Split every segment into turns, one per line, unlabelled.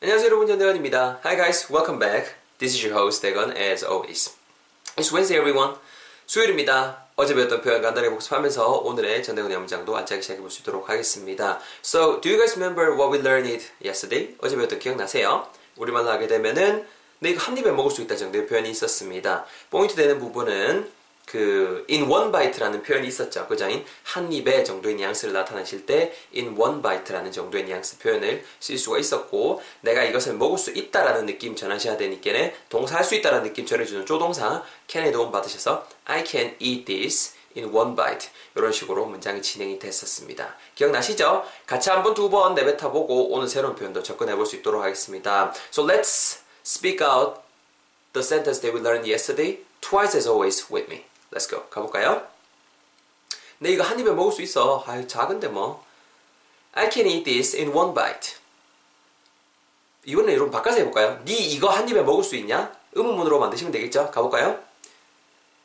안녕하세요 여러분 전대건입니다. Hi guys, welcome back. This is your host 대건 as always. It's Wednesday everyone. 수요일입니다. 어제 배웠던 표현 간단히 복습하면서 오늘의 전대건의 문장도 안짜게 시작해 볼 수 있도록 하겠습니다. So, do you guys remember what we learned yesterday? 어제 배웠던 기억나세요? 우리말로 하게 되면은 네, 이거 한 입에 먹을 수 있다 정도의 표현이 있었습니다. 포인트 되는 부분은 그 in one bite라는 표현이 있었죠. 그죠? 한 입에 정도의 뉘앙스를 나타내실 때 in one bite라는 정도의 뉘앙스 표현을 쓸 수가 있었고 내가 이것을 먹을 수 있다라는 느낌 전하셔야 되니까 동사 할 수 있다라는 느낌 전해주는 조동사 can에 도움 받으셔서 I can eat this in one bite 이런 식으로 문장이 진행이 됐었습니다. 기억나시죠? 같이 한번 두 번 내뱉어 보고 오늘 새로운 표현도 접근해 볼 수 있도록 하겠습니다. So let's speak out the sentence that we learned yesterday twice as always with me. Let's go. 가볼까요? 내 이거 한 입에 먹을 수 있어. 아유, 작은데 뭐. I can eat this in one bite. 이거는 여러분 바꿔서 해볼까요? 네 이거 한 입에 먹을 수 있냐? 의문문으로 만드시면 되겠죠? 가볼까요?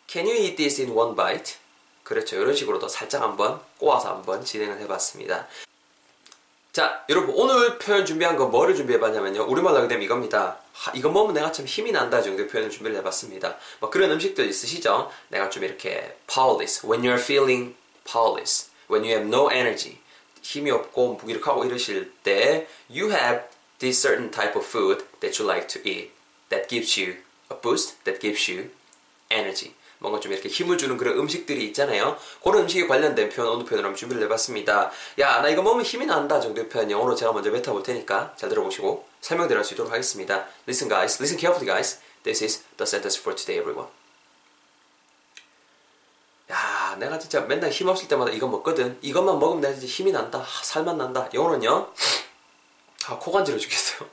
Can you eat this in one bite? 그렇죠. 이런 식으로도 살짝 한번 꼬아서 한번 진행을 해봤습니다. 자, 여러분 오늘 표현 준비한 거 뭐를 준비해봤냐면요. 우리말로 하게 되면 이겁니다. 하, 이거 먹으면 내가 참 힘이 난다 정도의 표현을 준비를 해봤습니다. 뭐 그런 음식들 있으시죠? 내가 좀 이렇게 powerless, when you're feeling powerless, when you have no energy, 힘이 없고 무기력하고 이러실 때 you have this certain type of food that you like to eat that gives you a boost, that gives you energy. 뭔가 좀 이렇게 힘을 주는 그런 음식들이 있잖아요. 그런 음식에 관련된 표현, 오늘 표현을 한번 준비를 해봤습니다. 야, 나 이거 먹으면 힘이 난다 정도의 표현 영어로 제가 먼저 뱉어볼 테니까 잘 들어보시고 설명드릴 수 있도록 하겠습니다. Listen guys, listen carefully guys. This is the sentence for today everyone. 야, 내가 진짜 맨날 힘 없을 때마다 이거 먹거든. 이것만 먹으면 내가 진짜 힘이 난다. 살만 난다. 영어는요. 아, 코 간지러 죽겠어요.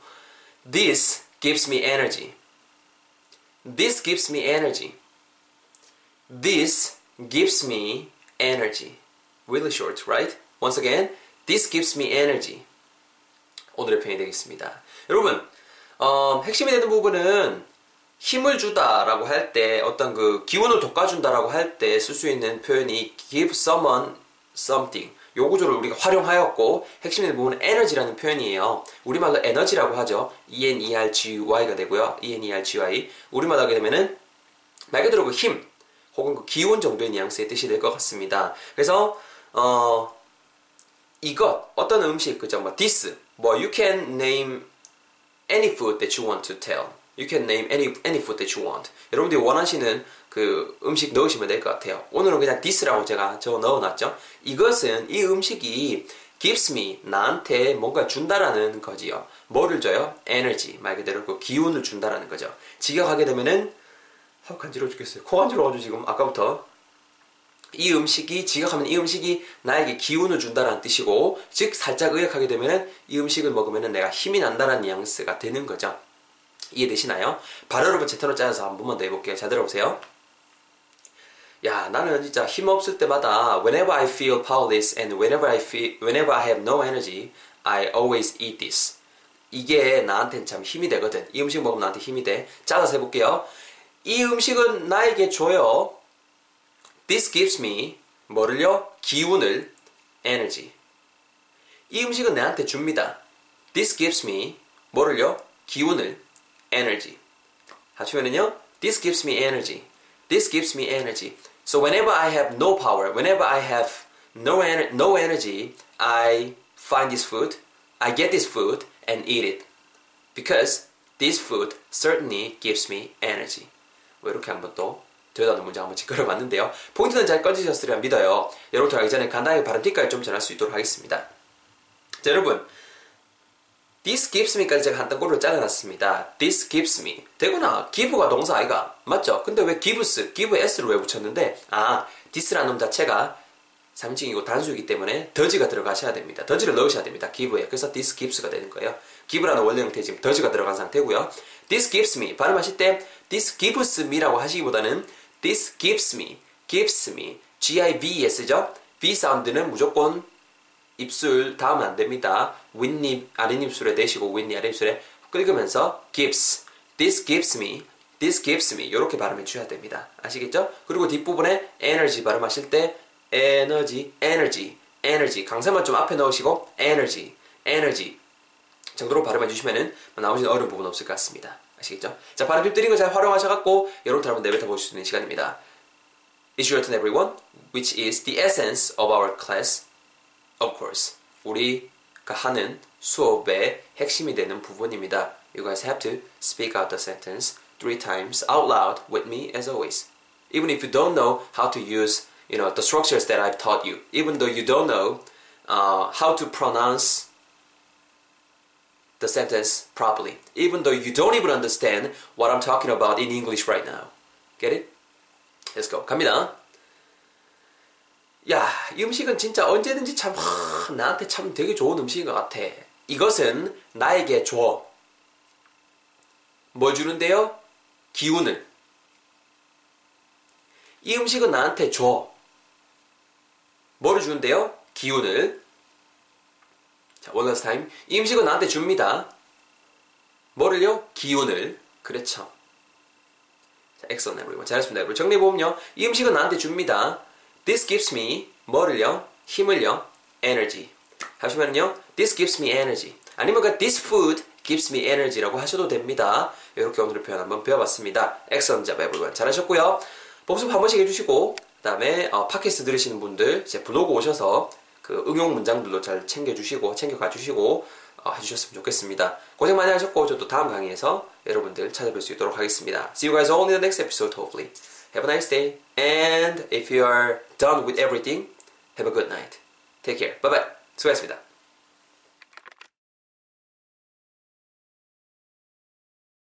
This gives me energy. This gives me energy. This gives me energy. Really short, right? Once again, this gives me energy. 오늘의 표현이 되겠습니다. 여러분, 어, 핵심이 되는 부분은 힘을 주다라고 할 때 어떤 그 기운을 돋궈준다라고 할 때 쓸 수 있는 표현이 give someone something. 요 구조를 우리가 활용하였고 핵심이 되는 부분은 에너지라는 표현이에요. 우리말로 에너지라고 하죠. E-N-E-R-G-Y가 되고요. E-N-E-R-G-Y. 우리말로 하게 되면은 말 그대로 그 힘, 혹은 그 기온 정도의 뉘앙스의 뜻이 될 것 같습니다. 그래서 어 이것 어떤 음식 그죠? 뭐 this 뭐 you can name any food that you want to tell. You can name any any food that you want. 여러분들이 원하시는 그 음식 넣으시면 될 것 같아요. 오늘은 그냥 this라고 제가 적어 넣어놨죠. 이것은 이 음식이 gives me 나한테 뭔가 준다라는 거지요. 뭐를 줘요? 에너지 말 그대로 그 기운을 준다라는 거죠. 직역하게 되면은 아, 간지러워 죽겠어요. 코 간지러워가지고 지금 아까부터 이 음식이 지각하면 이 음식이 나에게 기운을 준다라는 뜻이고 즉 살짝 의역하게 되면 이 음식을 먹으면 내가 힘이 난다라는 뉘앙스가 되는 거죠. 이해되시나요? 바로 여러분 제 턴을 짜서 한 번만 더 해볼게요. 잘 들어보세요. 야 나는 진짜 힘 없을 때마다 whenever I feel powerless and whenever I feel whenever I have no energy I always eat this. 이게 나한테는 참 힘이 되거든. 이 음식 먹으면 나한테 힘이 돼. 짜서 해볼게요. 이 음식은 나에게 줘요. This gives me 뭐를요? 기운을 energy. 이 음식은 내한테 줍니다. This gives me 뭐를요? 기운을 energy. 합치면은요. This gives me energy. This gives me energy. So whenever I have no power, whenever I have no ener- no energy, I find this food, I get this food and eat it. Because this food certainly gives me energy. 뭐 이렇게 한번 또 되다는 문장 한번 짚어려 봤는데요. 포인트는 잘 꺼지셨으리라 믿어요. 여러분들 하기 전에 간단하게 발음 팁까지 좀 전할 수 있도록 하겠습니다. 자 여러분 This gives me까지 제가 한 단골로 잘라놨습니다. This gives me 되구나 give가 동사 아이가 맞죠? 근데 왜 gives, give s를 왜 붙였는데 아 this라는 놈 자체가 3인칭이고 단수이기 때문에 더지가 들어가셔야 됩니다. 더지를 넣으셔야 됩니다. give에. 그래서 this gives가 되는 거예요. give라는 원래 형태 지금 더지가 들어간 상태고요. This gives me 발음하실 때 this gives me라고 하시기보다는 this gives me, gives me, G-I-V-S죠. V 사운드는 무조건 입술 닿으면 안 됩니다. 윗입 아랫입술에 대시고 윗입 아랫입술에 긁으면서 gives, this gives me, this gives me 이렇게 발음해 주셔야 됩니다. 아시겠죠? 그리고 뒷부분에 energy 발음하실 때 energy, energy, energy 강세만 좀 앞에 넣으시고 energy, energy 정도로 발음해 주시면은 나머지는 어려운 부분 없을 것 같습니다. 아시겠죠? 자, 발음 팁 드린 거 잘 활용하셔갖고 여러분들 한번 내뱉어 보실 수 있는 시간입니다. It's your turn, everyone, which is the essence of our class, of course. 우리가 하는 수업의 핵심이 되는 부분입니다. You guys have to speak out the sentence three times out loud with me as always. Even if you don't know how to use, you know, the structures that I've taught you, even though you don't know uh, how to pronounce the sentence properly, even though you don't even understand what I'm talking about in English right now. Get it? Let's go. 갑니다. 야, 이 음식은 진짜 언제든지 참 하, 나한테 참 되게 좋은 음식인 것 같아. 이것은 나에게 줘. 뭘 주는데요? 기운을. 이 음식은 나한테 줘. 뭐를 주는데요? 기운을. 자, one last time. 이 음식은 나한테 줍니다. 뭐를요? 기운을. 그렇죠. 자, excellent everyone. 잘했습니다, 여러분. 정리해보면요. 이 음식은 나한테 줍니다. This gives me 뭐를요? 힘을요? Energy. 하시면은요. This gives me energy. 아니면 그 this food gives me energy라고 하셔도 됩니다. 이렇게 오늘의 표현 한번 배워봤습니다. excellent job everyone. 잘하셨고요. 복습 한 번씩 해주시고 그 다음에 어, 팟캐스트 들으시는 분들 제 블로그 오셔서 그 응용 문장들도 잘 챙겨주시고 챙겨가 주시고 어, 해주셨으면 좋겠습니다. 고생 많이 하셨고 저도 다음 강의에서 여러분들 찾아뵐 수 있도록 하겠습니다. See you guys all in the next episode hopefully. Have a nice day and if you are done with everything, have a good night. Take care. Bye bye. 수고하셨습니다.